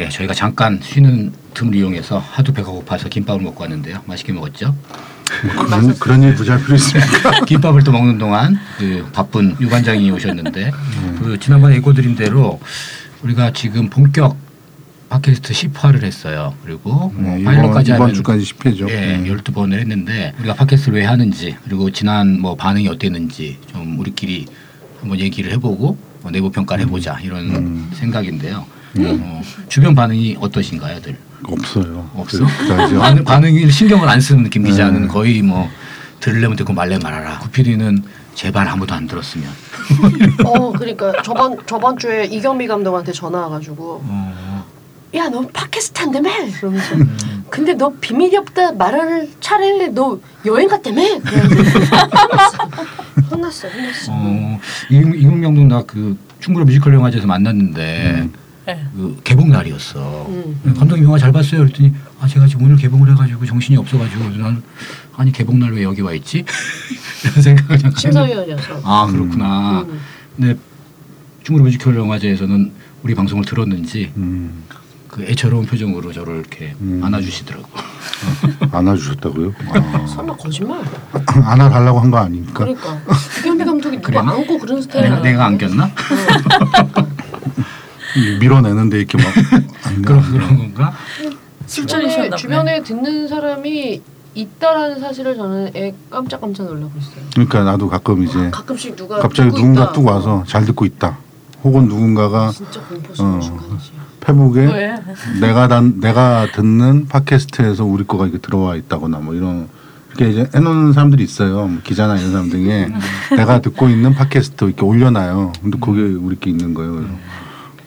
예, 저희가 잠깐 쉬는 틈을 이용해서 하도 배가 고파서 김밥을 먹고 왔는데요. 맛있게 먹었죠. 뭐 그런 일 부자 필요 있습니까? 김밥을 또 먹는 동안 그 바쁜 유관장이 오셨는데 그 지난번에 예고 드린 대로 우리가 지금 본격 팟캐스트 10화를 했어요. 그리고 뭐 네, 파일럿까지 이번, 이번 주까지 10회죠. 예, 12번을 했는데 우리가 팟캐스트를 왜 하는지 그리고 지난 뭐 반응이 어땠는지 좀 우리끼리 한번 얘기를 해보고 뭐 내부 평가를 해보자 이런 음. 생각인데요. 어, 주변 반응이 어떠신가요,들? 없어요. 없어? 반응, 반응을 신경을 안 쓰는 김 기자는 네. 거의 뭐 들으려면 듣고 말려면 말아라. 구피디는 제발 아무도 안 들었으면. 어 그러니까 저번 저번 주에 이경미 감독한테 전화 와가지고 어, 야 너 팟캐스트 한다며 그러면서 근데 너 비밀이 없다 말을 차라리 너 여행 갔다며 혼났어 혼났어 어, 이금- 이금명도 나그 충무로 뮤지컬 영화제에서 만났는데 음. 네. 그 개봉 날이었어. 음. 감독님 영화 잘 봤어요. 그랬더니 아 제가 지금 오늘 개봉을 해가지고 정신이 없어가지고 나는 아니 개봉 날 왜 여기 와 있지? 이런 생각을 잠깐. 심사위원이어서 아 그렇구나. 음. 근데 충무로 뮤지컬 영화제에서는 우리 방송을 들었는지 음, 그 애처로운 표정으로 저를 이렇게 음. 안아주시더라고. 안아주셨다고요? 아, 설마 거짓말 안아달라고 한 거 아닙니까? 그러니까 이경미 감독이 누가 그래요? 안고 그런 스타일 내가, 내가 안겼나? 밀어내는데 이렇게 막 안- 그런 그런 건가? 보네. 주변에 듣는 사람이 있다라는 사실을 저는 애 깜짝깜짝 놀라고 있어요. 그러니까 나도 가끔 이제 가끔씩 누가 갑자기 누군가 있다. 뚝 와서 잘 듣고 있다. 혹은 누군가가 진짜 공포스러운 어. 페북에 왜? 내가 단 내가 듣는 팟캐스트에서 우리 거가 이렇게 들어와 있다거나 뭐 이런 이렇게 이제 해놓는 사람들이 있어요. 뭐 기자나 이런 사람 중에 내가 듣고 있는 팟캐스트 이렇게 올려놔요. 근데 거기에 우리께 있는 거예요. 그래서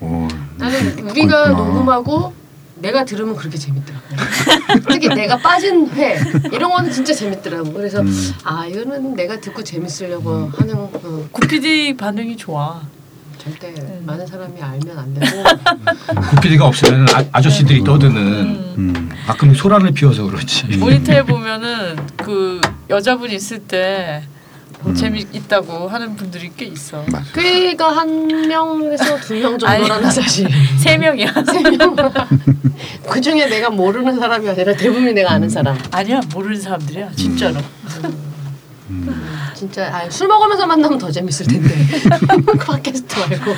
어, 나는 우리가 있구나. 녹음하고 내가 들으면 그렇게 재밌더라고. 특히 내가 빠진 회 이런 거는 진짜 재밌더라고. 그래서 음. 아 이거는 내가 듣고 재밌으려고 하는 어, 구피디 반응이 좋아. 절대 음. 많은 사람이 알면 안 되고 구피디가 없으면 아, 아저씨들이 떠드는 음. 음. 가끔 소란을 피워서 그렇지. 모니터에 보면은 그 여자분 있을 때 음. 재미있다고 하는 분들이 꽤 있어. 꽤가 한 명에서 두 명 정도라는 아니. 사실. 세 명이야. 그 중에 내가 모르는 사람이 아니라 대부분이 내가 아는 사람. 아니야 모르는 사람들이야 진짜로. 진짜 아, 술 먹으면서 만나면 더 재밌을 텐데 팟캐스트 말고.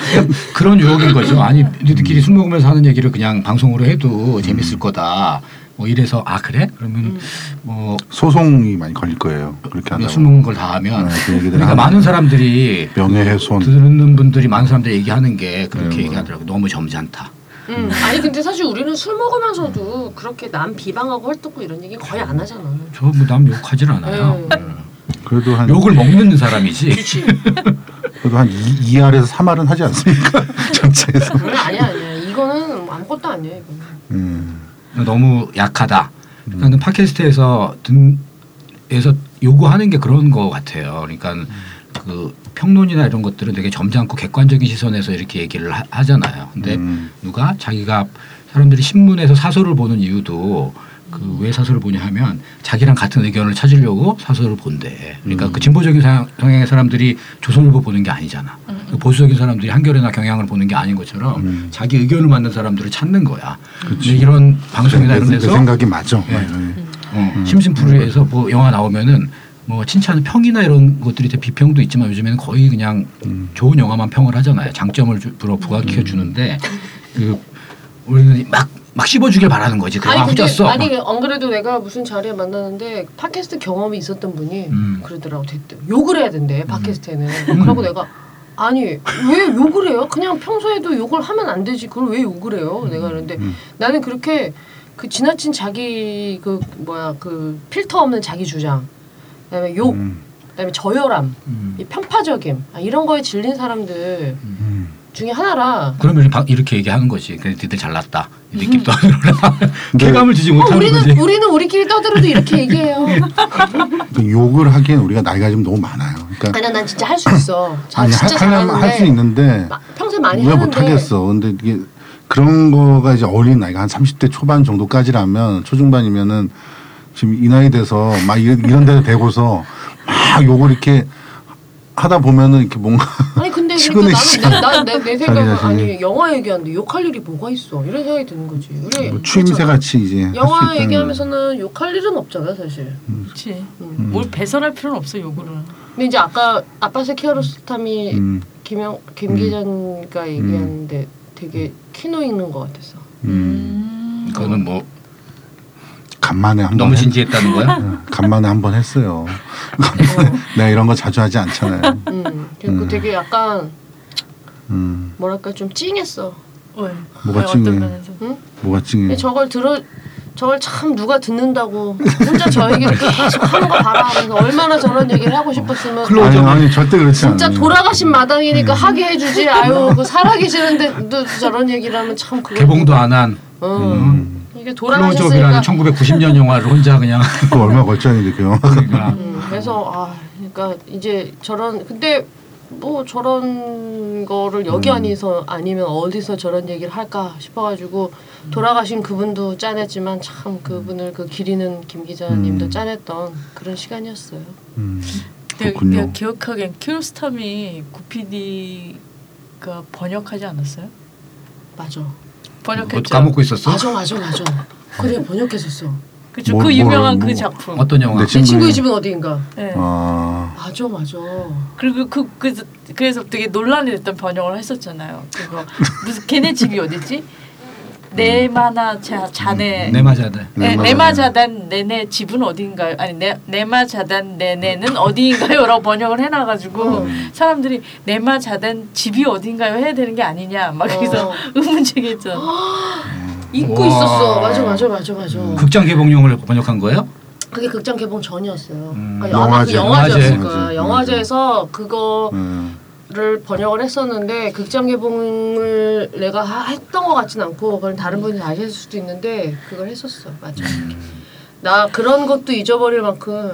그런 유혹인 거죠. 아니 너희들끼리 술 먹으면서 하는 얘기를 그냥 방송으로 해도 재밌을 거다. 뭐 이래서 아 그래? 그러면 뭐 소송이 많이 걸릴 거예요. 그렇게 한다고. 술 먹는 걸다 하면 네, 그 얘기들 그러니까 하면. 많은 사람들이 명예훼손. 듣는 분들이 많은 사람들이 얘기하는 게 그렇게 네, 얘기하더라고. 너무 점잖다. 음. 아니 근데 사실 우리는 술 먹으면서도 그렇게 남 비방하고 헐뜯고 이런 얘기 거의 안 하잖아. 저뭐남 욕하질 않아요. 네. 음. 그래도 한 욕을 먹는 사람이지. 그래도 한 2, 2알에서 3알은 하지 않습니까? 전체에서. 아니야 아니야. 이거는 아무것도 아니야 이거는. 음. 너무 약하다. 그러니까 팟캐스트에서 든 에서 요구하는 게 그런 거 같아요. 그러니까 그 평론이나 이런 것들은 되게 점잖고 객관적인 시선에서 이렇게 얘기를 하, 잖아요 근데 음. 누가 자기가 사람들이 신문에서 사설을 보는 이유도 그 왜 사설을 보냐 하면 자기랑 같은 의견을 찾으려고 사설을 본대. 그러니까 음. 그 진보적인 사- 성향의 사람들이 조선일보 보는 게 아니잖아. 그 보수적인 사람들이 한겨레나 경향을 보는 게 아닌 것처럼 음. 자기 의견을 맞는 사람들을 찾는 거야. 근데 이런 방송이나 내, 이런 내 데서 생각이 맞아. 예. 네. 어, 음. 심심풀이에서 뭐 영화 나오면은 뭐 칭찬 평이나 이런 것들이 되 비평도 있지만 요즘에는 거의 그냥 음. 좋은 영화만 평을 하잖아요. 장점을 주, 불어 부각시켜 주는데 그 우리는 막 막 씹어주길 바라는 거지. 그래, 아, 근데 후졌어. 아니 안 그래도 내가 무슨 자리에 만났는데 팟캐스트 경험이 있었던 분이 음. 그러더라고 됐대 욕을 해야 된대 팟캐스트에는 그러고 내가 아니 왜 욕을 해요? 그냥 평소에도 욕을 하면 안 되지 그걸 왜 욕을 해요? 내가 그러는데 음. 나는 그렇게 그 지나친 자기 그 뭐야 그 필터 없는 자기 주장 그다음에 욕 음. 그다음에 저열함 음. 이 편파적임 아, 이런 거에 질린 사람들 음. 중에 하나라. 그러면 바- 이렇게 얘기하는 거지. 그래 니들 잘났다. 니들끼리 떠들어라. 근데- 쾌감을 주지 어, 못하는 우리는 거지. 우리는 우리끼리 떠들어도 이렇게 얘기해요. 그 욕을 하기엔 우리가 나이가 좀 너무 많아요. 그러니까 아니야 난 진짜 할 수 있어. 자, 아니 하려면 할 수 있는데 마- 평소에 많이 하는데 못하겠어. 근데 이게 그런 거가 이제 어린 나이가 한 30대 초반 정도까지라면 초중반이면은 지금 이 나이 돼서 막 이런, 이런 데를 대고서 막 욕을 이렇게 하다 보면은 이렇게 뭔가 아니 근데 그러니까 나는 내, 내, 내 생각은. 아니 영화 얘기하는데 욕할 일이 뭐가 있어 이런 생각이 드는 거지. 우리 뭐 추임새 그렇잖아. 같이 이제 영화 얘기하면서는 욕할 일은 없잖아 사실. 그렇지. 음. 뭘 배설할 필요는 없어 요거는. 근데 이제 아까 아빠세 키아로스탐이 음, 김영 김 음. 기자가 얘기하는데 되게 키노 읽는 것 같았어. 음. 그거는 뭐 간만에 한번 너무 했- 진지했다는 거야? 어, 간만에 한 번 했어요. 내가 이런 거 자주 하지 않잖아요. 음, 그리고 음. 되게 약간 음, 뭐랄까 좀 찡했어. 왜? 뭐가 찡해? 응? 뭐가 찡해? 저걸 들어 저걸 참 누가 듣는다고 혼자 저 얘기를 계속 하는 거 봐라 하면서 얼마나 저런 얘기를 하고 싶었으면 아니, 아니 절대 그렇지 진짜 않아요. 돌아가신 마당이니까 음. 하게 해주지 아유 그 살아계시는데 또 저런 얘기를 하면 참 개봉도 안한 어. 음, 이게 돌아가셨으니까 1990년 영화를 혼자 그냥 그거 얼마 걸쳤는데 그 영화. 그러니까 음, 그래서 아 그러니까 이제 저런 근데 뭐 저런 거를 여기 음. 아니서 아니면 어디서 저런 얘기를 할까 싶어가지고 돌아가신 그분도 짠했지만 참 그분을 그 기리는 김 기자님도 음. 짠했던 그런 시간이었어요. 음. 내가 기억하기엔 키로스탐이 구피디가 번역하지 않았어요? 맞아. 번역했죠. 까먹고 있었어? 맞아 맞아 맞아. 그래 번역했었어. 그죠. 뭘- 그 뭘- 유명한 뭐- 그 작품. 어떤 영화? 내내 친구의 친구의 집은 어디인가. 네. 아, 맞아 맞아. 그리고 그, 그 그래서 되게 논란이 됐던 번역을 했었잖아요. 그거 무슨 걔네 집이 어디지? 네마나 자 자네 내 맞아들. 네, 네마 네마자단 네네 집은 어디인가요? 아니 네 네마자단 네네는 어디인가요?라고 번역을 해놔가지고 음. 사람들이 네마자단 집이 어딘가요 해야 되는 게 아니냐 막 그래서 어. 의문 제기했잖아. 잊고 와. 있었어. 맞아 맞아 맞아 맞아. 극장 개봉용을 번역한 거예요? 그게 극장 개봉 전이었어요. 음. 아, 영화제, 영화, 그 영화제였을 영화제. 거야. 영화제. 영화제에서 그거 를 음, 번역을 했었는데 극장 개봉을 내가 하- 했던 것 같진 않고 그건 다른 분이 다시 했을 수도 있는데 그걸 했었어. 맞아. 나 그런 것도 잊어버릴 만큼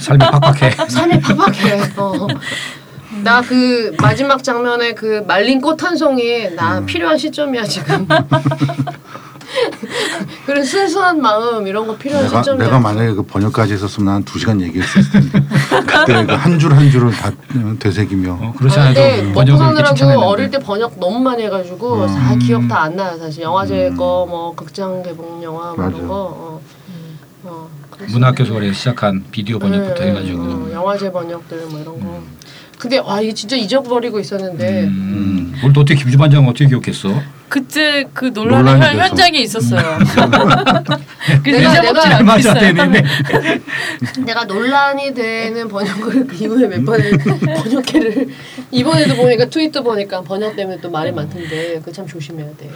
삶이 팍팍해. 삶이 팍팍해. 어. 나 그 마지막 장면에 그 말린 꽃 한 송이 나 필요한 시점이야 지금. 그런 순수한 마음 이런 거 필요한 내가 시점이야. 내가 만약에 그 번역까지 했었으면 한 두 시간 얘기했을 텐데 그때 그 한 줄 한 줄을 다 어, 되새기며 어, 그렇지 아, 않아도 근데 먹고 번역을 칭찬했는데. 어릴 때 번역 너무 많이 해가지고 음. 다 기억 다 안 나요 사실 영화제 거뭐 극장 개봉 영화 뭐. 이런 거 어. 어, 그랬었는데. 문학교수원에서 시작한 비디오 번역부터 네, 해가지고. 어, 영화제 번역들 뭐 이런 거 근데 와 이게 진짜 잊어버리고 있었는데 음. 우리 또 어떻게 김주반장 어떻게 기억했어? 그때 그 논란의 논란이 현. 현장에 있었어요. 그 내가- 내가- 맞아. 네네네. 내가 논란이 되는 번역을 그 이후에 몇 번 번역회를 이번에도 보니까 트윗도 보니까 번역 때문에 또 말이 많던데 그 참 조심해야 돼.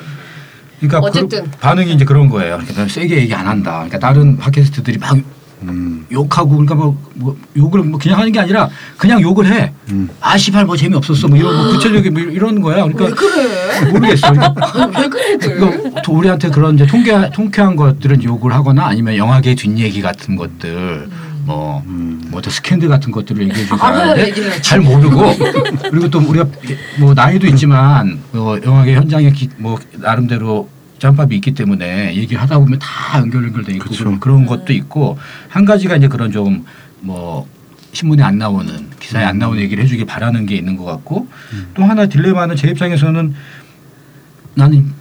그러니까 어쨌든. 그 반응이 이제 그런 거예요. 그러니까 세게 얘기 안 한다. 그러니까 다른 팟캐스트들이 막 음, 욕하고 그러니까 뭐, 뭐 욕을 뭐 그냥 하는 게 아니라 그냥 욕을 해. 음. 아 씨발 뭐 재미없었어. 뭐 이런 뭐 구체적인 뭐 이런 거야. 왜 그러니까 그래? 모르겠어. 그러니까 왜? 이거 또 우리한테 그런 이제 통쾌 통쾌한 것들은 욕을 하거나 아니면 영화계 뒷얘기 같은 것들 뭐 음. 뭐 어떤 스캔들 같은 것들을 얘기해 주고 알아야 하는데 얘기를 하지. 잘 모르고 그리고 또 우리가 뭐 나이도 있지만 뭐 영화계 현장에 기, 뭐 나름대로 짬밥이 있기 때문에 얘기하다 보면 다 연결 연결돼 있고 그쵸. 그런, 그런 것도 있고 한 가지가 이제 그런 좀 뭐 신문에 안 나오는 기사에 안 나오는 얘기를 해주길 바라는 게 있는 것 같고 또 하나 딜레마는 제 입장에서는 나는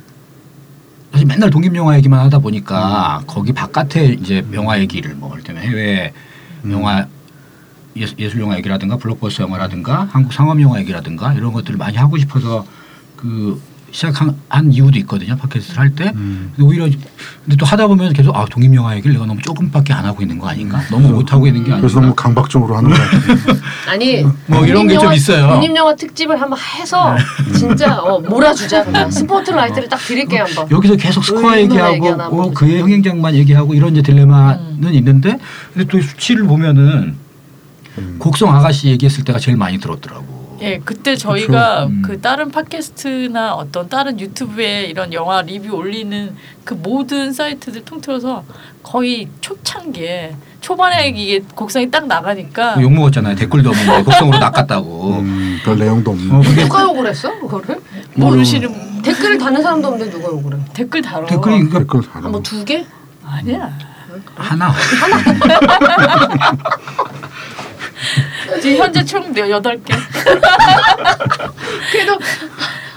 사실 맨날 독립 영화 얘기만 하다 보니까 거기 바깥에 이제 영화 얘기를 뭐 들면 해외 음. 영화 예술, 영화 얘기라든가 블록버스터 영화라든가 한국 상업 영화 얘기라든가 이런 것들을 많이 하고 싶어서 그 시작한 한 이유도 있거든요 팟캐스트를 할 때. 음. 근데 오히려 근데 또 하다 보면 계속 아 독립 영화 얘기를 내가 너무 조금밖에 안 하고 있는 거 아닌가? 너무 못 하고 있는 게 그래서 아닌가? 너무 강박적으로 하는 거 같아요. 아니 뭐 이런 게 좀 있어요. 독립 영화 특집을 한번 해서 진짜 어, 몰아주자 그냥 스포트라이트를 딱 드릴게 한번. 여기서 계속 스코어 얘기하고 뭐 한번 그의 흥행장만 얘기하고 이런 이제 딜레마는 있는데 근데 또 수치를 보면은 음. 곡성 아가씨 얘기했을 때가 제일 많이 들었더라고. 예, 그때 저희가 음. 그 다른 팟캐스트나 어떤 다른 유튜브에 이런 영화 리뷰 올리는 그 모든 사이트들 통틀어서 거의 초창기에 초반에 이게 곡성이 딱 나가니까 욕 먹었잖아요. 댓글도 없는데 곡성으로 낚았다고. 음, 별 내용도 없는. 어, 그게 누가 욕을 했어 그거를? 모르시는 댓글을 다는 사람도 없는데 누가 욕을 해? 댓글 달아. 댓글이 그러니까 댓글 달아. 뭐두 개? 아니야. 하나. 지금 현재 총 여덟 개. 그래도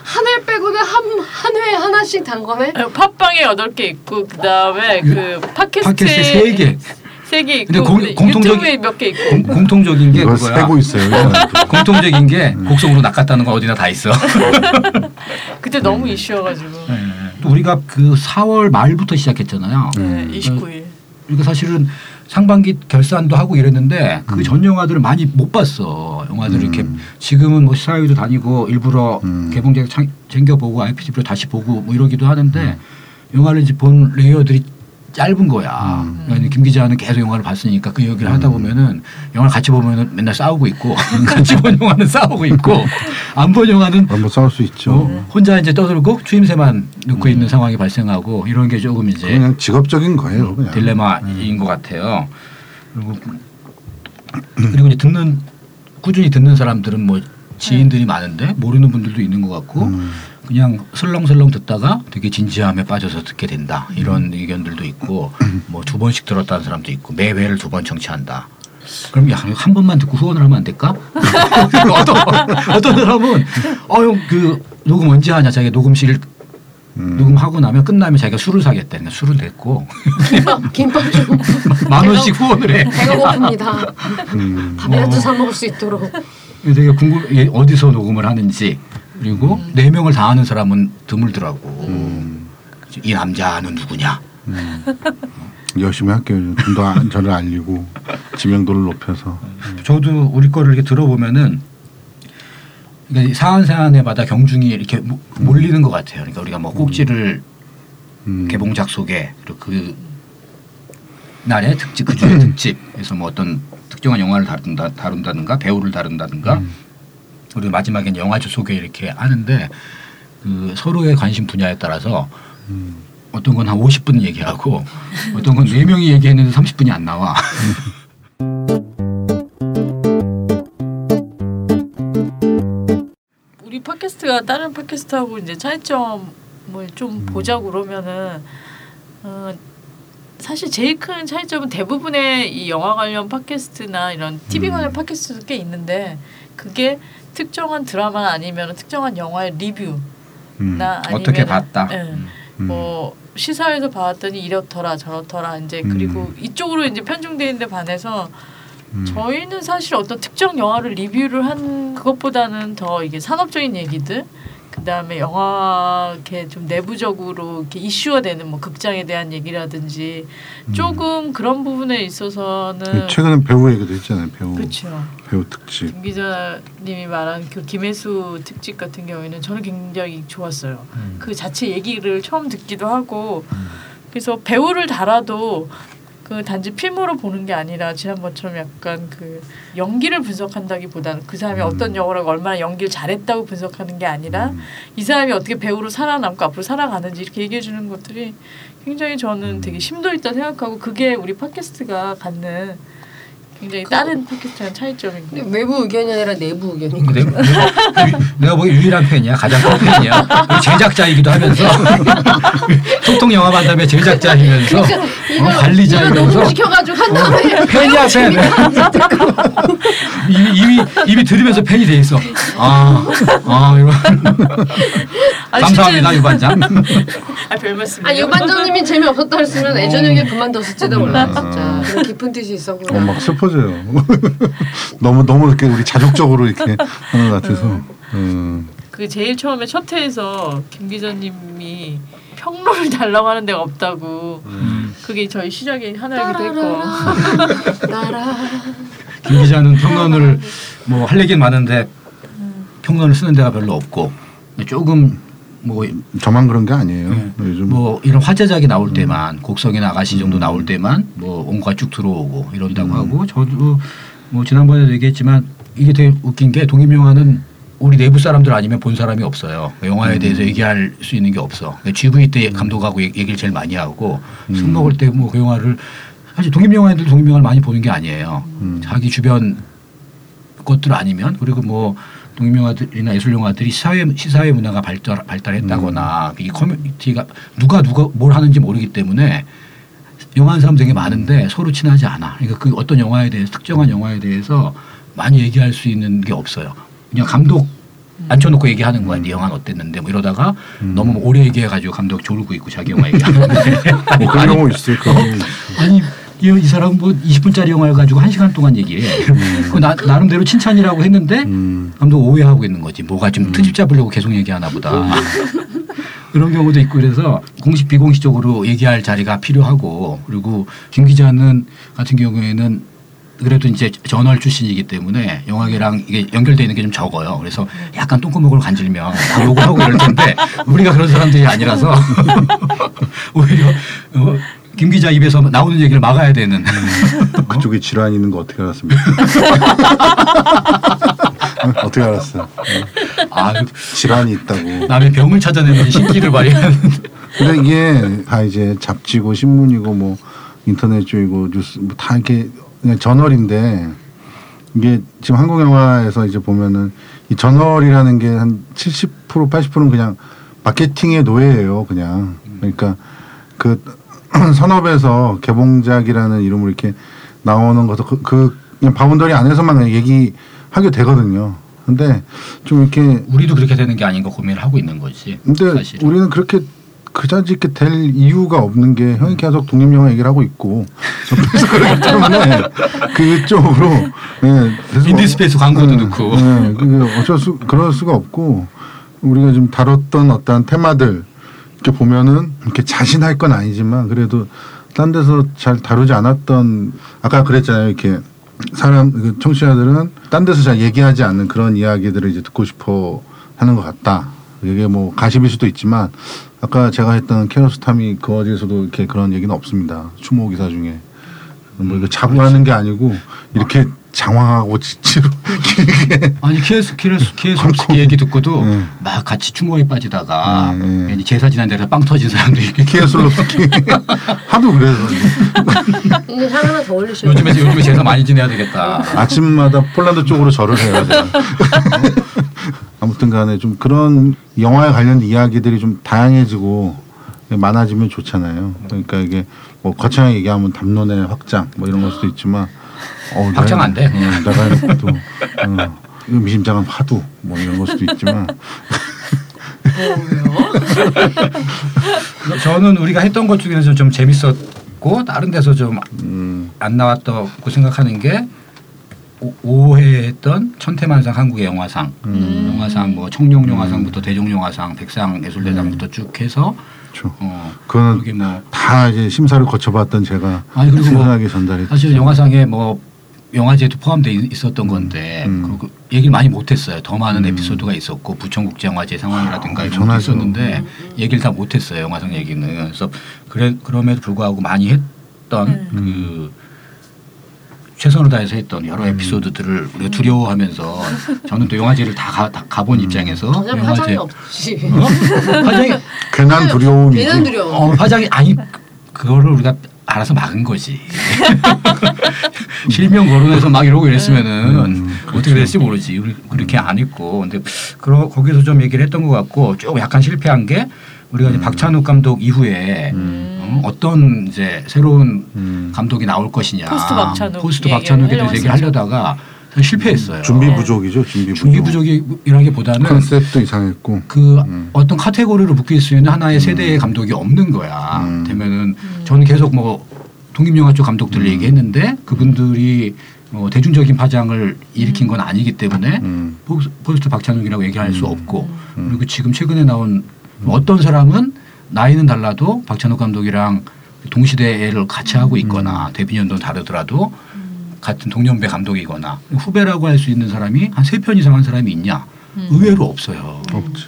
한 회 빼고는 한 한 회에 하나씩 단 거네. 팟빵에 여덟 개 있고 그 다음에 그 팟캐스트 팟캐스트 세 개. 세개 있고 근데 공- 근데 공통적인- 유튜브에 몇 개 있고 공, 공통적인 게 이걸 그거야. 세고 있어요. 이 사람들. 공통적인 게 곡성으로 낚았다는 건 어디나 다 있어. 그때 너무 이슈여가지고 네. 또 우리가 그 4월 말부터 시작했잖아요. 네, 29일. 그러니까 사실은 상반기 결산도 하고 이랬는데 그 음. 전 영화들을 많이 못 봤어. 영화들 을 이렇게 음. 지금은 뭐 시사회도 다니고 일부러 음. 개봉작 창- 챙겨보고 IPTV로 다시 보고 뭐 이러기도 하는데 음. 영화를 이제 본 layer들이 짧은 거야. 음. 그러니까 김 기자는 계속 영화를 봤으니까 그 얘기를 하다 보면은 영화를 같이 보면은 맨날 싸우고 있고 같이 본 영화는 싸우고 있고 안 본 영화는 한번 싸울 수 있죠. 어, 혼자 이제 떠들고 추임새만 넣고 있는 상황이 발생하고 이런 게 조금 이제 그냥 직업적인 거예요. 그냥. 딜레마인 것 같아요. 그리고 그리고 이제 듣는 꾸준히 듣는 사람들은 뭐 지인들이 많은데 모르는 분들도 있는 것 같고 음. 그냥 설렁설렁 듣다가 되게 진지함에 빠져서 듣게 된다 이런 의견들도 있고 뭐 두 번씩 들었다는 사람도 있고 매 회를 두 번 청취한다. 그럼 야, 한 번만 듣고 후원을 하면 안 될까? 어떤, 어떤 사람은 어그 녹음 언제 하냐 자기 녹음실 음. 녹음하고 나면 끝나면 자기가 술을 사겠대. 그러니까 술을 냈고 김밥 김밥 좀 만 원씩 후원을 해. 배가 고픕니다. 음. 밥이라도 사 먹을 수 있도록. 되게 궁금 얘 어디서 녹음을 하는지 그리고 네 명을 다 아는 사람은 드물더라고. 음. 이 남자는 누구냐? 음. 열심히 할게요. 좀더 저를 알리고 지명도를 높여서. 저도 우리 거를 이렇게 들어보면은 그러니까 사안 사안에마다 경중이 이렇게 모- 몰리는 것 같아요. 그러니까 우리가 뭐 꼭지를 음. 개봉작 속에 그리고 그 날의 특집 그 주의 특집에서 뭐 어떤 특정한 영화를 다룬다 다룬다든가 배우를 다룬다든가 음. 그리고 마지막엔 영화주 소개 이렇게 하는데 그 서로의 관심 분야에 따라서 음. 어떤 건 한 50분 얘기하고 어떤 건네 명이 얘기했는데 30분이 안 나와. 우리 팟캐스트가 다른 팟캐스트하고 이제 차이점을 좀 보자고 그러면은 어, 사실 제일 큰 차이점은 대부분의 이 영화 관련 팟캐스트나 이런 TV 관련 팟캐스트도 꽤 있는데 그게 특정한 드라마나 아니면 특정한 영화의 리뷰 음. 나 아니면 어떻게 봤다. 예. 음. 음. 뭐 시사에서 봤더니 이렇더라 저렇더라 이제 그리고 음. 이쪽으로 이제 편중돼 있는데 반해서 음. 저희는 사실 어떤 특정 영화를 리뷰를 한 그것보다는 더 이게 산업적인 얘기들 그 다음에 영화 이렇게 좀 내부적으로 이렇게 이슈가 되는 뭐 극장에 대한 얘기라든지 조금 그런 부분에 있어서는 최근에 배우 얘기도 했잖아요. 배우 그렇죠. 배우 특집. 김 기자님이 말한 그 김혜수 특집 같은 경우에는 저는 굉장히 좋았어요. 음. 그 자체 얘기를 처음 듣기도 하고 그래서 배우를 달아도 그 단지 필모로 보는 게 아니라 지난번처럼 약간 그 연기를 분석한다기보다는 그 사람이 음. 어떤 영화를 얼마나 연기를 잘했다고 분석하는 게 아니라 음. 이 사람이 어떻게 배우로 살아남고 앞으로 살아가는지 이렇게 얘기해 주는 것들이 굉장히 음. 저는 되게 심도 있다 생각하고 그게 우리 팟캐스트가 갖는 굉장히 다른 팟캐스트랑 차이점인 같아요. 외부 의견이 아니라 내부 의견인 거죠. 내가, 내가, 보기 유일한 팬이야. 가장 큰 팬이야. 제작자이기도 하면서 통통 영화 만담의 제작자이면서 어, 그러니까 관리자이면서 녹음시켜가지고 한 다음에 어, 팬이야 팬. 이미 이미 이미 들으면서 팬이 돼 있어. 아, 아 이런. 아니, 감사합니다 유반장. 아, 별 말씀이요. 아 유반장님이 재미없었다 했으면 애전 에게 그만뒀을지도 몰라 진짜 음. 그런 깊은 뜻이 어, 있었구나. 막 슬퍼 져요. 너무 너무 이렇게 우리 자족적으로 이렇게 하는 것 같아서. 음. 그 제일 처음에 첫 회에서 김 기자님이 평론을 달라고 하는 데가 없다고 음. 그게 저희 시작의 하나이기도 했고 김 기자는 평론을 뭐 할 얘기는 많은데 평론을 쓰는 데가 별로 없고 조금 뭐 저만 그런 게 아니에요. 네. 요즘 뭐 이런 화제작이 나올 때만 곡성이나 아가씨 정도 나올 때만 뭐 온갖 쭉 들어오고 이런다고 하고 저도 뭐 지난번에도 얘기했지만 이게 되게 웃긴 게 독립 영화는 우리 내부 사람들 아니면 본 사람이 없어요. 영화에 대해서 얘기할 수 있는 게 없어. GV 때 감독하고 얘- 얘기를 제일 많이 하고 술 먹을 때 뭐 그 영화를 사실 독립 영화인들 독립 영화를 많이 보는 게 아니에요. 음. 자기 주변 것들 아니면 그리고 뭐 독립 영화들이나 예술 영화들이 시사회 시사회 문화가 발달 발달했다거나 이 커뮤니티가 누가 누가 뭘 하는지 모르기 때문에 영화하는 사람 되게 많은데 서로 친하지 않아. 그러니까 그 어떤 영화에 대해서 특정한 영화에 대해서 많이 얘기할 수 있는 게 없어요. 그냥 감독 앉혀놓고 얘기하는 거야. 네 영화는 어땠는데 뭐 이러다가 너무 오래 얘기해가지고 감독 졸고 있고 자기 영화 얘기하는데 뭐 그런 경우 경우 있어요. 아니 이, 이 사람 뭐 20분짜리 영화를 가지고 한 시간 동안 얘기해. 그 나, 나름대로 칭찬이라고 했는데 음. 감독 오해하고 있는 거지. 뭐가 좀 트집 잡으려고 계속 얘기하나 보다. 그런 경우도 있고 그래서 공식 비공식적으로 얘기할 자리가 필요하고 그리고 김 기자는 같은 경우에는 그래도 이제 저널 출신이기 때문에 영화계랑 이게 연결되어 있는 게 좀 적어요. 그래서 약간 똥구멍을 간질면 다 욕을 하고 이럴 텐데 우리가 그런 사람들이 아니라서 오히려 어, 김 기자 입에서 나오는 얘기를 막아야 되는 그쪽에 질환이 있는 거 어떻게 알았습니까? 어떻게 알았어요? 아, 질환이 있다고. 남의 병을 찾아내는 신기를 발휘하는 근데 이게 다 이제 잡지고 신문이고 뭐 인터넷 쪽이고 뉴스 뭐 다 이렇게 그냥 저널인데 이게 지금 한국 영화에서 이제 보면은 이 저널이라는 게 한 70% 80%는 그냥 마케팅의 노예예요, 그냥. 그러니까 그 산업에서 개봉작이라는 이름으로 이렇게 나오는 것도 그, 그 그냥 boundary 안에서만 얘기하게 되거든요. 근데 좀 이렇게 우리도 그렇게 되는 게 아닌가 고민을 하고 있는 거지. 근데 사실은. 우리는 그렇게 그자지 있게 될 이유가 없는 게 형이 계속 독립 영화 얘기를 하고 있고 그래서 그렇기 때문에 그쪽으로 예, 계속 인디스페이스 광고도 예, 넣고. 예, 어쩔 수 그럴 수가 없고 우리가 좀 다뤘던 어떤 테마들 이렇게 보면은 이렇게 자신할 건 아니지만 그래도 딴 데서 잘 다루지 않았던 아까 그랬잖아요 이렇게 사람 그 청취자들은 딴 데서 잘 얘기하지 않는 그런 이야기들을 이제 듣고 싶어 하는 것 같다. 이게 뭐 가십일 수도 있지만 아까 제가 했던 케어스타미 그 어디에서도 이렇게 그런 얘기는 없습니다. 추모 기사 중에 뭐 이거 자부하는 게 아니고 이렇게 장황하고 지치로 길게 아니 키에스 키에스 키에스키 얘기 듣고도 음. 막 같이 추모에 빠지다가 음, 음. 괜히 제사 지난 데서 빵 터진 사람도 있고 키에슬로스키 하도 그래서 근데 상 하나 더 올리셔야 요즘에. 요즘에 제사 많이 지내야 되겠다. 아침마다 폴란드 쪽으로 절을 해야 돼요. 아무튼 간에 좀 그런 영화에 관련 이야기들이 좀 다양해지고 많아지면 좋잖아요. 그러니까 이게 뭐 거창하게 얘기하면 담론의 확장 뭐 이런 걸 수도 있지만 어, 확장 안 돼. 어, 내가 또 어, 이거 미심장한 화두 뭐 이런 걸 수도 있지만. 저는 우리가 했던 것 중에서 좀 재밌었고 다른 데서 좀안 음, 나왔다고 생각하는 게 오- 오해했던 천태만상 한국의 영화상, 음. 영화상 뭐 청룡 영화상부터 대종 영화상, 백상 예술대상부터 쭉 해서 그렇죠. 어 그거는 그게 뭐다 이제 심사를 거쳐봤던 제가 아니 그리고 뭐 신선하게 전달했죠. 사실은 영화상에 뭐 영화제도 포함돼 있- 있었던 건데 음. 그리고 얘기를 많이 못했어요. 더 많은 음. 에피소드가 있었고 부천국제영화제 상황이라든가 아, 이런 것도 엄청나죠. 있었는데 얘기를 다 못했어요. 영화상 얘기는 그래서 그래 그럼에도 불구하고 많이 했던 음. 그 최선을 다해서 했던 여러 에피소드들을 우리가 두려워하면서 저는 또 영화제를 다, 가, 다 가본 입장에서 전혀 화장이 없지. 어? 화장이 괜한 두려움이지. 괜한 두려움. 어, 화장이 아니 그거를 우리가 알아서 막은 거지. 실명 거론해서 막 이러고 이랬으면은 음, 어떻게 됐을지 모르지. 우리 그렇게 안 했고, 근데 그러 거기서 좀 얘기를 했던 것 같고 쭉 약간 실패한 게 우리가 이제 박찬욱 감독 이후에 어, 어떤 이제 새로운 음. 감독이 나올 것이냐. 포스트 박찬욱 포스트 박찬욱에 대해서 하려고 얘기를 했었죠. 하려다가 실패했어요. 준비 부족이죠. 준비 부족. 준비 부족 이라기보다는 컨셉도 이상했고. 그 음. 어떤 카테고리로 묶일 수 있는 하나의 세대의 감독이 없는 거야. 음. 되면은 저는 계속 뭐 독립영화 쪽 감독들을 음. 얘기했는데 그분들이 뭐 대중적인 파장을 일으킨 건 아니기 때문에 음. 포스- 포스트 박찬욱이라고 얘기할 수 없고 음. 그리고 지금 최근에 나온 어떤 사람은 나이는 달라도 박찬욱 감독이랑 동시대를 같이 하고 있거나 데뷔 연도는 다르더라도 같은 동년배 감독이거나 후배라고 할 수 있는 사람이 한 세 편 이상 한 사람이 있냐? 의외로 없어요. 없지.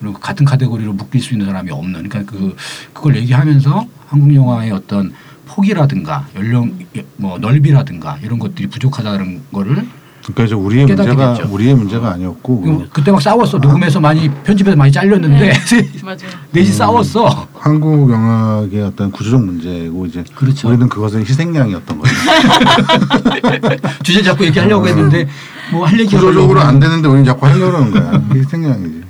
그리고 같은 카테고리로 묶일 수 있는 사람이 없는 그러니까 그 그걸 얘기하면서 한국 영화의 어떤 폭이라든가 연령 뭐 넓이라든가 이런 것들이 부족하다는 거를 그러니까 이제 우리의 문제가 됐죠. 우리의 문제가 아니었고 그- 그때 막 싸웠어. 녹음해서 많이 편집해서 많이 잘렸는데 맞아요. 넷이 싸웠어. 한국 영화의 어떤 구조적 문제고 이제 그렇죠. 우리는 그것은 희생양이었던 거죠. 주제 잡고 얘기하려고 했는데 뭐 할 얘기가 구조적으로 안 되는데 우리는 자꾸 하려고 하는 거야. 희생양이지.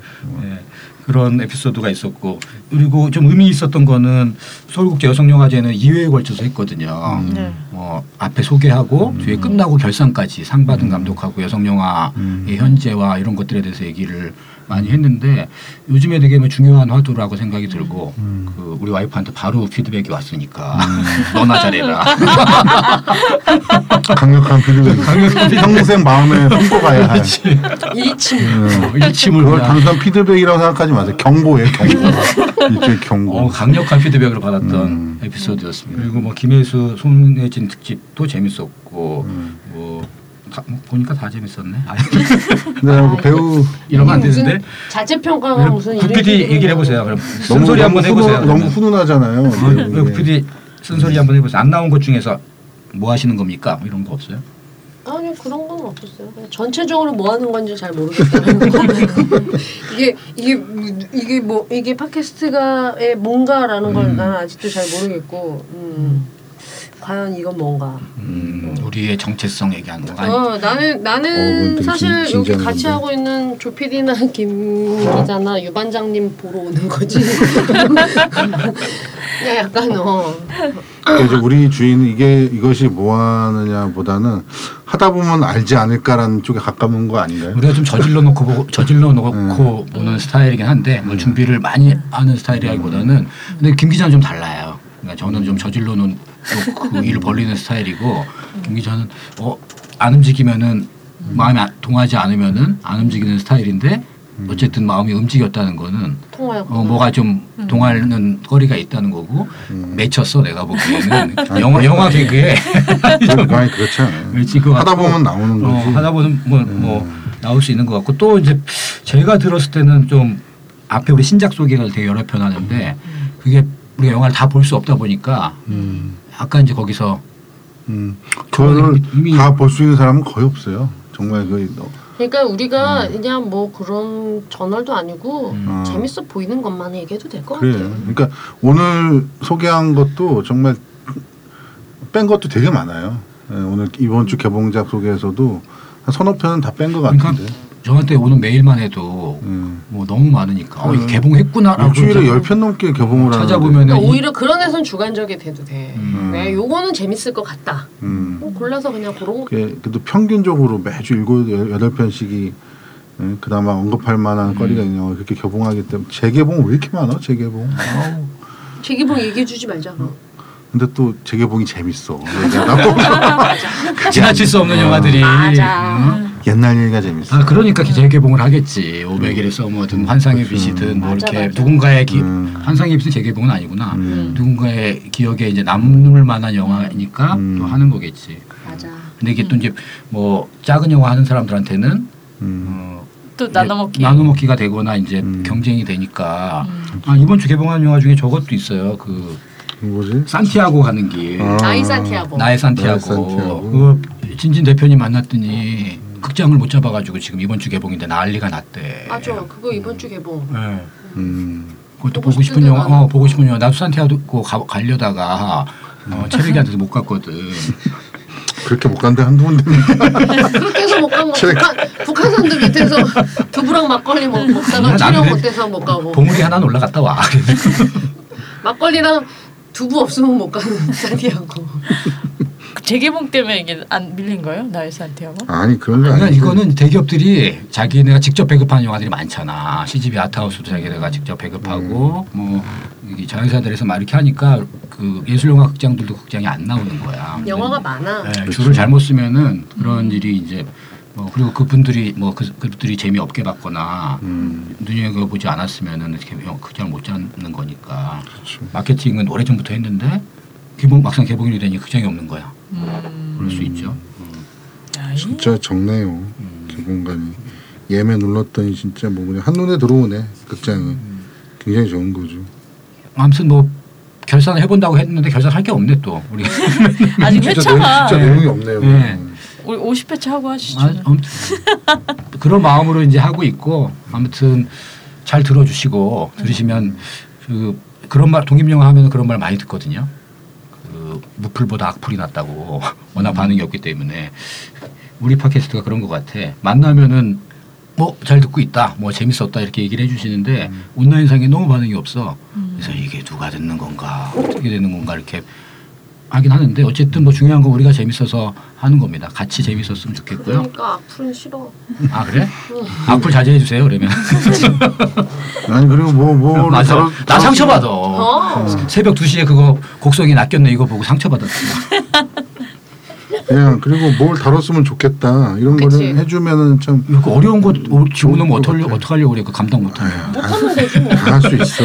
네, 그런 에피소드가 있었고 그리고 좀 의미 있었던 거는 서울국제 여성영화제는 2회에 걸쳐서 했거든요. 음. 네. 어, 앞에 소개하고 뒤에 끝나고 결산까지 상 받은 감독하고 여성영화의 음. 현재와 이런 것들에 대해서 얘기를 많이 했는데 요즘에 되게 뭐 중요한 화두라고 생각이 들고 음. 그 우리 와이프한테 바로 피드백이 왔으니까 너나 잘해라. 강력한 피드백. 평생 마음에 품고 가야 할. 일침. 음. 일침을 그걸 단순한 피드백이라고 생각하지 마세요. 경고예요, 경고. 일종의 경고. 어, 강력한 피드백을 받았던 음. 에피소드였습니다. 그리고 뭐 김혜수 손예진 특집도 재밌었고 음. 뭐, 다, 뭐 보니까 다 재밌었네. 아니, 근데 그 배우 이러면 안 무슨 되는데. 자체 평가가 무슨 구PD 이런 얘기를 해보세요. 그럼 쓴소리 한번 해보세요. 너무 그러면. 훈훈하잖아요. 어, 이게. 구PD 쓴소리 한번 해보세요. 안 나온 것 중에서 뭐 하시는 겁니까? 뭐 이런 거 없어요? 아니 그런 건 없었어요. 그냥 전체적으로 뭐 하는 건지 잘 모르겠다는 거. 이게 이게 뭐- 이게 뭐 이게 팟캐스트가의 뭔가라는 걸 음. 나는 아직도 잘 모르겠고, 음, 과연 이건 뭔가. 음, 우리의 정체성 얘기하는 거 아니? 어 나는 어, 나는 되게 사실 진- 여기 같이 건데. 하고 있는 조 PD나 김 기자나 유 반장님 보러 오는 거지. 그냥 약간 어 그러니까 이제 우리 주인은 이게 이것이 뭐 하느냐보다는 하다 보면 알지 않을까라는 쪽에 가까운 거 아닌가요? 우리가 좀 저질러 놓고 보고 저질러 놓고 보는 스타일이긴 한데 뭐 준비를 많이 하는 스타일이라기보다는 근데 김 기자는 좀 달라요. 그러니까 저는 좀 저질러 놓 고일 벌리는 스타일이고 김 기자는 어안 움직이면은 마음이 안- 동하지 않으면은 안 움직이는 스타일인데 어쨌든 마음이 움직였다는 거는. 어, 뭐가 좀 동하는 거리가 있다는 거고 음. 맺혔어 내가 보기에는 영화 영화 개그에 아니 그렇지 않아요. 그렇지, 하다. 보면 나오는 어, 거지. 하다 보면 뭐, 뭐 나올 수 있는 것 같고 또 이제 제가 들었을 때는 좀 앞에 우리 신작 소개를 되게 여러 편 하는데 그게 우리가 영화를 다 볼 수 없다 보니까 음. 약간 이제 거기서 음. 그거를 저는 이미- 다볼 수 있는 사람은 거의 없어요. 정말 그 너- 그러니까 우리가 그냥 뭐 그런 저널도 아니고 음. 재밌어 보이는 것만 얘기해도 될 것 그래요. 같아요. 그러니까 오늘 소개한 것도 정말 뺀 것도 되게 많아요. 예, 오늘 이번 주 개봉작 속에서도 한 서너 편은 다 뺀것 그러니까 같은데. 저한테 오는 메일만 해도 음. 뭐 너무 많으니까 어, 음. 개봉했구나라고 일주일에 좀열편 넘게 개봉을 하는데. 찾아보면은 그러니까 이- 오히려 그런 데선 주관적이 돼도 돼. 음. 네, 요거는 재밌을 것 같다. 음. 뭐 골라서 그냥 그런 거. 그게 그래도 평균적으로 매주 일곱 여덟 편씩이 예, 그나마 언급할 만한 음. 거리가 영화 그렇게 개봉하기 때문에 재개봉 왜 이렇게 많아? 재개봉. 아우. 재기봉 얘기해 주지 말자. 너. 근데 또 재개봉이 재밌어. 지나칠 수 없는 영화들이 맞아. 응? 옛날 얘기가 재밌어. 아 그러니까 재개봉을 하겠지 500일의 서머든 환상의 그렇죠. 빛이든 뭐 맞아, 이렇게 맞아. 누군가의 기 음. 환상의 빛은 재개봉은 아니구나 음. 누군가의 기억에 이제 남을 만한 영화니까 음. 또 하는 거겠지 맞아. 근데 이게 또 이제 뭐 작은 영화 하는 사람들한테는 음. 어, 또 나눠먹기. 나눠먹기가 되거나 이제 음. 경쟁이 되니까 음. 아, 이번 주 개봉한 영화 중에 저것도 있어요 그 뭐지? 산티아고 가는 길 아. 나이 산티아고. 나의 산티아고 나의 산티아고. 그거 진진 대표님 만났더니 극장을 못 잡아가지고 지금 이번 주 개봉인데 난리가 났대. 맞아. 그거 이번 주 개봉. 네. 음. 그것도 보고 보고 싶은 영화. 어, 보고 싶은 영화. 나도 산티아고 가, 가려다가 어, 체력이한테서 못 갔거든. 그렇게 못 간데 한두 군데. 그렇게 해서 못 가면 북한 북한 사람들 밑에서 두부랑 막걸리 먹, 먹다가 나는 촬영 못해서 못 가고 봉우리 하나 는 올라갔다 와. 막걸리랑 두부 없으면 못 가는 산티아고. 그 재개봉 때문에 이게 안 밀린 거예요? 나의 산티아고? 아니 그런 거 그러니까 아니고. 이거는 대기업들이 자기네가 직접 배급하는 영화들이 많잖아. CGV 아트하우스도 자기네가 직접 배급하고 뭐 이게 자회사들에서 막 이렇게 하니까 그 예술영화 극장들도 극장이 안 나오는 거야. 영화가 많아. 네, 줄을 잘못 쓰면은 그런 일이 이제 뭐 그리고 그분들이 뭐 그, 그들이 재미없게 봤거나 음. 눈여겨 보지 않았으면은 이렇게 영- 극장을 못 잡는 거니까 그렇죠. 마케팅은 오래 전부터 했는데 개봉 막상 개봉일이 되니 극장이 없는 거야. 음. 그럴 수 있죠. 야, 이- 진짜 적네요. 음. 개봉관이 예매 눌렀더니 진짜 뭐 그냥 한 눈에 들어오네 극장은 굉장히 좋은 거죠. 아무튼 뭐 결산을 해본다고 했는데 결산할 게 없네 또 우리. 아직 진짜, 회차가 진짜 내용이 없네요. 네. 우리 50회차 하고 하시죠. 아, 그런 마음으로 이제 하고 있고 아무튼 잘 들어주시고 들으시면 그 그런 말 독립영화 하면 그런 말 많이 듣거든요. 그 무풀보다 악플이 낫다고 워낙 반응이 없기 때문에 우리 팟캐스트가 그런 것 같아. 만나면은 뭐 잘 듣고 있다, 뭐 재밌었다 이렇게 얘기를 해주시는데 온라인상에 너무 반응이 없어. 그래서 이게 누가 듣는 건가, 어떻게 되는 건가 이렇게 하긴 하는데 어쨌든 뭐 중요한 건 우리가 재밌어서 하는 겁니다. 같이 재밌었으면 좋겠고요. 그러니까 악플은 싫어. 아 그래? 악플 자제해 주세요 그러면. 아니 그리고 뭐 뭐. 맞아. 나 상처 받아. 어. 새벽 2 시에 그거 곡성이 낚였네 이거 보고 상처 받았어. 그냥 그리고 뭘 다뤘으면 좋겠다 이런 그치. 거를 해주면은 참 이거 어려운 거 집어넣으면 어떡하려. 어떡하려고 그래 그 감당 못하면. 못하면 되지 뭐. 다할 수 있어.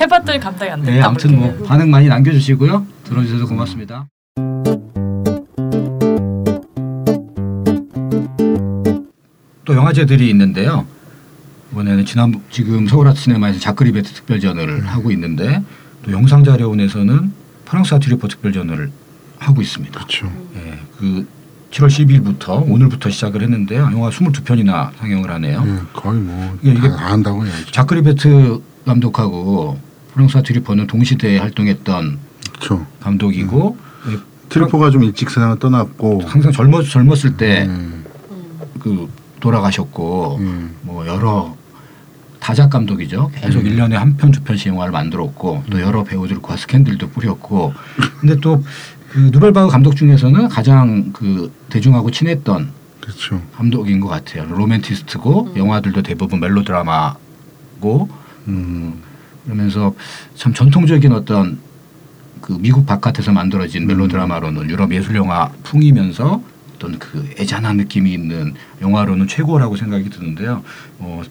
해봤더니 감당이 안 된다. 네 아무튼 뭐 그렇게. 반응 많이 남겨주시고요. 들어주셔서 고맙습니다. 또 영화제들이 있는데요. 이번에는 지난 지금 서울아트 시네마에서 자크리 베트 특별전을 하고 있는데 또 영상자료원에서는 프랑스 아트리포 특별전을 하고 있습니다. 그렇죠. 예, 그 7월 10일부터 오늘부터 시작을 했는데요. 영화 22편이나 상영을 하네요. 예, 거의 뭐 이게- 이게- 다 한다고 해야죠. 자크리 베트 감독하고 프랑스와 트리퍼는 동시대에 활동했던 그렇죠. 감독이고 예, 트리포가 좀 일찍 세상을 떠났고. 항상 젊었 젊었을 때 음. 그 돌아가셨고 음. 뭐 여러 다작 감독이죠. 계속 일 1년에 한 편 두 편씩 영화를 만들었고 또 여러 배우들과 스캔들도 뿌렸고 근데 또 그 누벨바흐 감독 중에서는 가장 그 대중하고 친했던 그렇죠. 감독인 것 같아요. 로맨티스트고 영화들도 대부분 멜로드라마고 음. 그러면서 참 전통적인 어떤 그 미국 바깥에서 만들어진 멜로드라마로는 유럽 예술 영화 풍이면서 어떤 그 애잔한 느낌이 있는 영화로는 최고라고 생각이 드는데요. 어,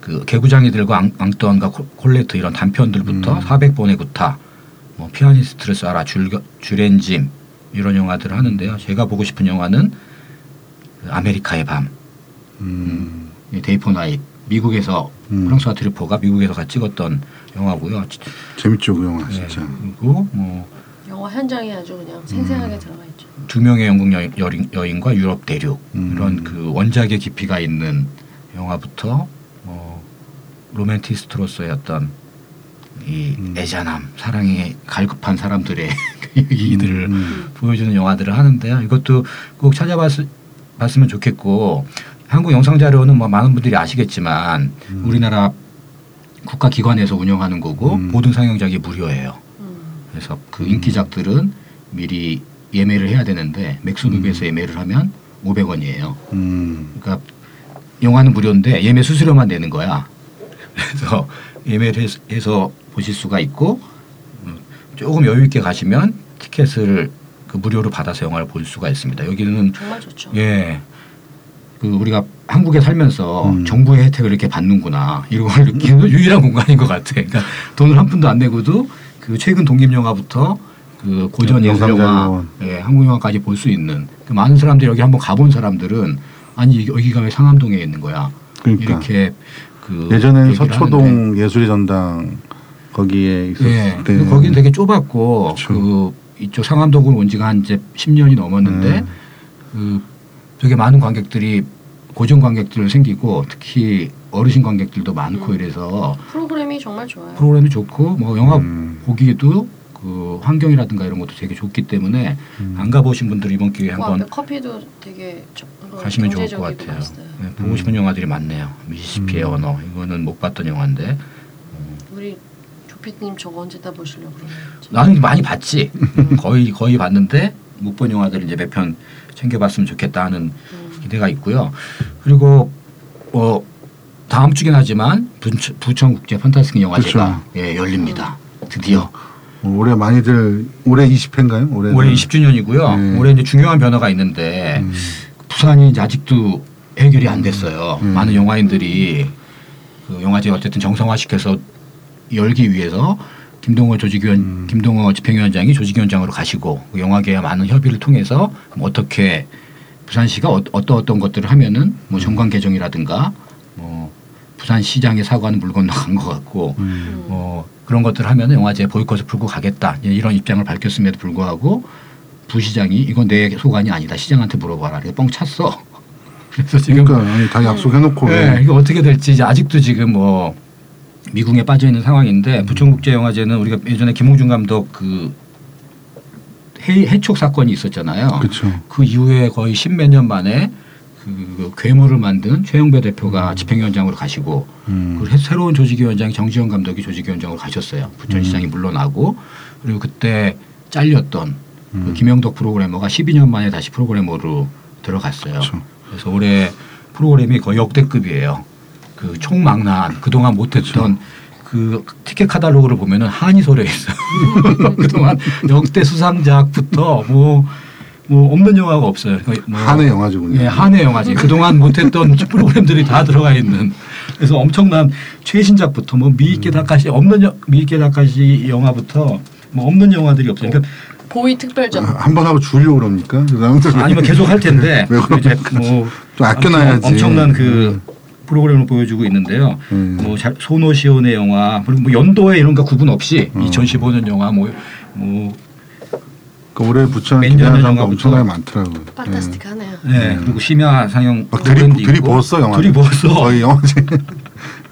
그 개구장이들과 앙, 앙뚜안과 콜- 콜레트 이런 단편들부터 음. 400번의 구타, 뭐 피아니스트를 쏴라, 줄, 줄 앤 짐 이런 영화들을 하는데요. 제가 보고 싶은 영화는 그 아메리카의 밤, 음. 이 Day for Night 미국에서 음. 프랑수아 트뤼포가 미국에서 같이 찍었던 영화고요. 재밌죠 그 영화 네, 진짜. 그리고 뭐두 영화 현장에 아주 그냥 생생하게 들어가 있죠. 명의 영국 여, 여인, 여인과 유럽 대륙 음. 이런 그 원작의 깊이가 있는 영화부터 뭐 로맨티스트로서의 어떤 이 음. 애잔함, 사랑에 갈급한 사람들의 이들을 음. 보여주는 영화들을 하는데요. 이것도 꼭 찾아봤으면 좋겠고 한국 영상 자료는 뭐 많은 분들이 아시겠지만 음. 우리나라 국가 기관에서 운영하는 거고 음. 모든 상영작이 무료예요. 음. 그래서 그 인기작들은 미리 예매를 해야 되는데 맥스무비에서 예매를 하면 500원이에요. 음. 그러니까 영화는 무료인데 예매 수수료만 내는 거야. 그래서 예매를 해서, 해서 보실 수가 있고 음, 조금 여유 있게 가시면 티켓을 그 무료로 받아서 영화를 볼 수가 있습니다. 여기는 정말 좋죠. 예. 그 우리가 한국에 살면서 음. 정부의 혜택을 이렇게 받는구나 이런 걸 느끼는 유일한 공간인 것 같아. 그러니까 돈을 한 푼도 안 내고도 그 최근 독립 영화부터 그 고전 예술 영화. 예, 한국 영화까지 볼 수 있는 그 많은 사람들이 여기 한번 가본 사람들은 아니 여기가 왜 상암동에 있는 거야? 그러니까 이렇게 그 예전에는 얘기를 하는데. 서초동 예술의 전당 거기에 있었을 예. 때 거긴 되게 좁았고 그쵸. 그 이쪽 상암동은 온 지가 한 이제 10년이 넘었는데 음. 그 되게 많은 관객들이 고정 관객들 생기고 특히 어르신 관객들도 많고 음. 이래서 프로그램이 정말 좋아요. 프로그램이 좋고 뭐 영화 음. 보기도 그 환경이라든가 이런 것도 되게 좋기 때문에 음. 안 가보신 분들 이번 기회에 그 한번 커피도 되게 저- 어, 가시면 좋을 것 같아요. 네, 보고 싶은 영화들이 많네요. 미시시피의 음. 언어 이거는 못 봤던 영화인데 우리 조피디님 저거 언제 다 보시려고 그러는 거지? 나는 많이 봤지. 거의 거의 봤는데 못 본 영화들 이제 몇편 챙겨봤으면 좋겠다 하는 음. 기대가 있고요. 그리고 뭐 다음 주긴 하지만 부천, 부천 국제 판타스틱 영화제가 예, 열립니다. 드디어 뭐 올해 많이들 올해 20회인가요? 올해 올해 20주년이고요. 네. 올해 이제 중요한 변화가 있는데 음. 부산이 이제 아직도 해결이 안 됐어요. 음. 많은 영화인들이 그 영화제 어쨌든 정상화시켜서 열기 위해서 김동호 조직위원 음. 김동호 집행위원장이 조직위원장으로 가시고 그 영화계와 많은 협의를 통해서 뭐 어떻게 부산시가 어, 어떤 어떤 것들을 하면은 뭐 정관 개정이라든가 뭐 부산 시장의 사과는 물 건너간 것 같고 음. 뭐 그런 것들을 하면은 영화제 보이콧을 풀고 가겠다 이런 입장을 밝혔음에도 불구하고 부시장이 이건 내 소관이 아니다. 시장한테 물어봐라. 그래서 뻥 찼어. 그래서 지금 그러니까 다 약속해놓고 네, 왜 이게 어떻게 될지 아직도 지금 뭐 미궁에 빠져 있는 상황인데 부천국제영화제는 우리가 예전에 김홍준 감독 그 해, 해촉 사건이 있었잖아요. 그렇죠. 그 이후에 거의 십몇 년 만에 그 괴물을 만든 최영배 대표가 집행위원장으로 가시고 음. 그 새로운 조직위원장이 정지현 감독이 조직위원장으로 가셨어요. 부천시장이 물러나고 그리고 그때 잘렸던 그 김영덕 프로그래머가 12년 만에 다시 프로그래머로 들어갔어요. 그렇죠. 그래서 올해 프로그램이 거의 역대급이에요. 그 총망라한 그동안 못했던 그 티켓 카탈로그를 보면은 한이 서려 있어. 그동안 역대 수상작부터 뭐, 뭐 없는 영화가 없어요. 뭐 한해 영화제군요. 예, 한해 영화제. 그동안 못했던 프로그램들이 다 들어가 있는. 그래서 엄청난 최신작부터 뭐 미익계 다카시 없는 여- 미익계 다카시 영화부터 뭐 없는 영화들이 없어요. 그러니까 보이 특별전. 한번 하고 주려고 그럽니까? 그 아니면 계속 할 텐데 왜그 이제 그러니까? 뭐좀 아껴놔야지. 엄청난 그 프로그램을 보여주고 있는데요. 음. 뭐 자- 소노시온의 영화 그리고 뭐 연도에 이런 거 구분 없이 음. 2015년 영화 뭐뭐그 올해 부천 영화부터 엄청나게 많더라고요. 판타스틱하네요. 네, 그리고 심야 상영 막 들이 있고. 들이부었어 영화. 들이부었어. 거의 영화제.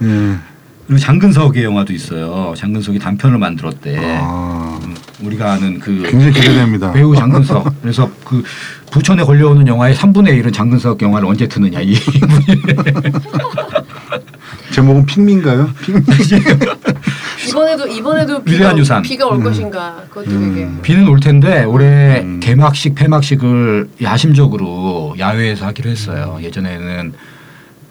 예. 그리고 장근석의 영화도 있어요. 장근석이 단편을 만들었대. 아, 음, 우리가 아는 그 굉장히 기대됩니다. 배우 장근석. 그래서 그 부천에 걸려오는 영화의 3분의 1은 장근석 영화를 언제 트느냐 이 제목은 핑민가요? 핑민. 이번에도 이번에도 비가, 유산. 비가 올 것인가 그것도 되게 비는 올 텐데 올해 음. 개막식 폐막식을 야심적으로 야외에서 하기로 했어요. 예전에는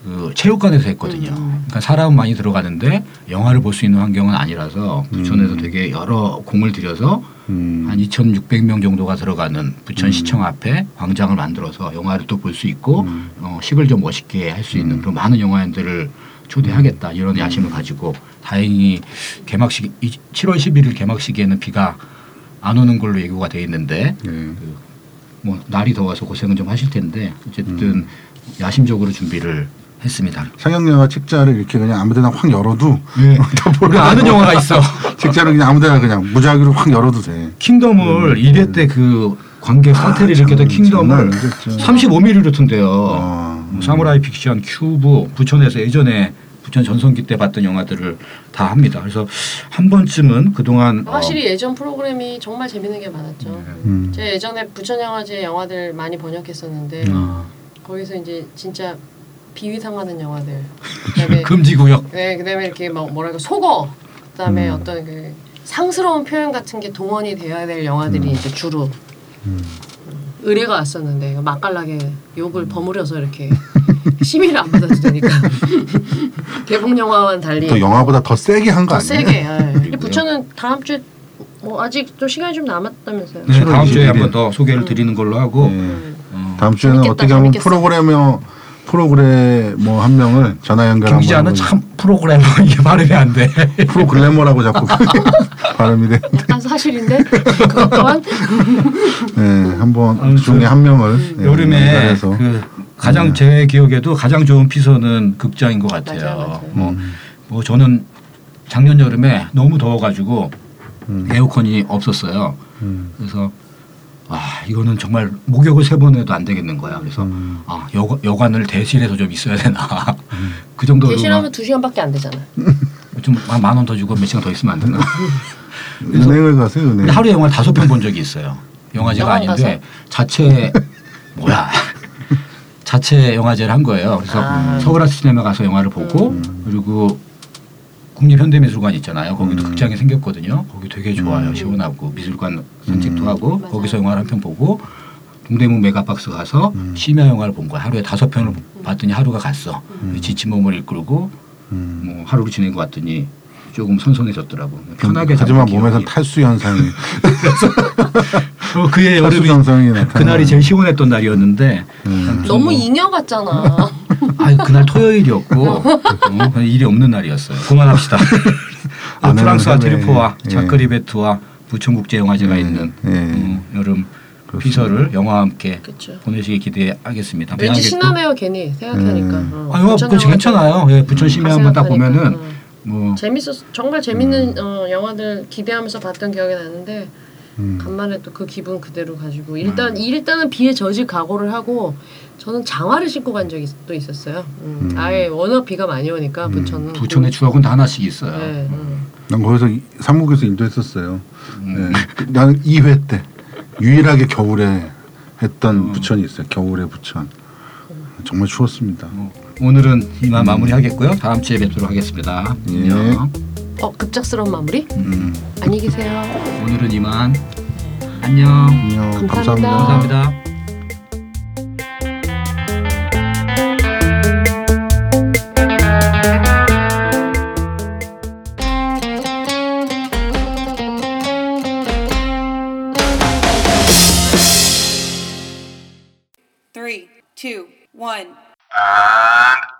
그 체육관에서 했거든요. 그러니까 사람 많이 들어가는데 영화를 볼 수 있는 환경은 아니라서 부천에서 음. 되게 여러 공을 들여서 음. 한 2,600명 정도가 들어가는 부천시청 앞에 광장을 만들어서 영화를 또 볼 수 있고 음. 어, 식을 좀 멋있게 할 수 있는 그런 많은 영화인들을 초대하겠다 이런 야심을 가지고 다행히 개막식 이- 7월 11일 개막식에는 비가 안 오는 걸로 예고가 돼 있는데 예. 뭐 날이 더워서 고생은 좀 하실 텐데 어쨌든 야심적으로 준비를 했습니다. 상영 영화 책자를 이렇게 그냥 아무데나 확 열어도 네. 우리 아는 영화가 있어. 책자를 그냥 아무데나 그냥 무작위로 확 열어도 돼. 킹덤을 1회 때 그 관객 사태를 일으켰던 장- 장난 킹덤을 아니죠. 35mm로 튼대요. 아, 뭐 사무라이 픽션, 큐브, 부천에서 예전에 부천 전성기 때 봤던 영화들을 다 합니다. 그래서 한 번쯤은 그동안 확실히 예전 프로그램이 정말 재밌는 게 많았죠. 음. 제가 예전에 부천 영화제 영화들 많이 번역했었는데 어, 거기서 이제 진짜 비위 상하는 영화들. 그다음에 금지구역 네, 그다음에 이렇게 뭐 뭐랄까 속어. 그다음에 음. 어떤 그 상스러운 표현 같은 게 동원이 되어야 될 영화들이 이제 주로 음. 의뢰가 왔었는데 맛깔나게 욕을 버무려서 이렇게 심의를 안 받아도 되니까 개봉 영화와는 달리 또 영화보다 더 세게 한거더 아니에요? 세게. 예. 이 부천은 다음 주에 뭐 아직 좀 시간이 좀 남았다면서요. 네, 다음 7월 주에 21일. 한번 더 소개를 드리는 걸로 하고 예. 어, 다음 주에는 재밌겠다, 어떻게 하면 재밌겠어. 프로그래머 프로그래머 뭐한 명을 전화 연결 김 한번 기자는 해보자. 참 프로그래머 이게 발음이 안 돼. 프로글래머라고 자꾸 발음이 돼. 약간 사실인데 그것 또한 네, 한번 아무튼 중에 한 명을 예, 여름에 연결해서 그 가장 네. 제 기억에도 가장 좋은 피서는 극장인 것 같아요. 맞아요, 맞아요. 뭐, 음. 뭐 저는 작년 여름에 너무 더워가지고 음. 에어컨이 없었어요. 음. 그래서 아 이거는 정말 목욕을 세 번 해도 안 되겠는 거야. 그래서 음. 아 여, 여관을 대실해서 좀 있어야 되나. 그 정도로 대신하면 두 시간밖에 안 되잖아. 좀만 원 더 주고 몇 시간 더 있으면 안 되나. 은행을 가세요 은행. 하루에 영화를 다섯 편 본 적이 있어요. 영화제가 영화 아닌데 자체 뭐야 자체 영화제를 한 거예요. 그래서 아. 서울 아트 시네마 가서 영화를 보고 음. 그리고 국립현대미술관 있잖아요. 거기도 음. 극장이 생겼거든요. 거기 되게 좋아요. 음. 시원하고 미술관 산책도 음. 하고 맞아요. 거기서 영화를 한 편 보고 동대문 메가박스 가서 음. 심야 영화를 본 거야. 하루에 다섯 편을 봤더니 하루가 갔어. 음. 지친 몸을 이끌고 음. 뭐 하루를 지낸 것 같더니 조금 선선해졌더라고. 편하게 하지만 기억이. 탈수 현상이 어, 그의 탈수 여름이. 그날이 제일 시원했던 날이었는데 음. 너무 뭐- 잉여 같잖아. 아 그날 토요일이었고 어, 일이 없는 날이었어요. 그만합시다. 어, 아내는 프랑스와. 트리포와 예. 자크리 베트와 부천국제영화제가 예. 있는 예. 음, 여름 그렇습니다. 피서를 영화와 함께 그렇죠. 보내시기 기대하겠습니다. 왠지. 신나네요 괜히 생각하니까. 음. 어, 아 영화 괜찮아요. 예, 부천 심야 한번 딱 보면은 어. 뭐 재밌었 정말 재밌는 어, 영화들 기대하면서 봤던 기억이 나는데 음. 간만에 또 그 기분 그대로 가지고 일단 일단은 비에 젖을 각오를 하고 저는 장화를 신고 간 적이 또 있었어요. 음. 음. 아예 워낙 비가 많이 오니까 부천은 부천의 추억은 다 하나씩 있어요. 네, 음. 난 거기서 이- 삼국에서 인도했었어요. 음. 네. 나는 2회 때 유일하게 겨울에 했던 음. 부천이 있어요. 겨울의 부천. 정말 추웠습니다. 어, 오늘은 이만 마무리하겠고요. 다음 주에 뵙도록 하겠습니다. 예. 안녕. 어 급작스러운 마무리? 음. 안녕히 계세요. 오늘은 이만. 안녕. 안녕. 감사합니다. 감사합니다. 감사합니다. Three, two, one. And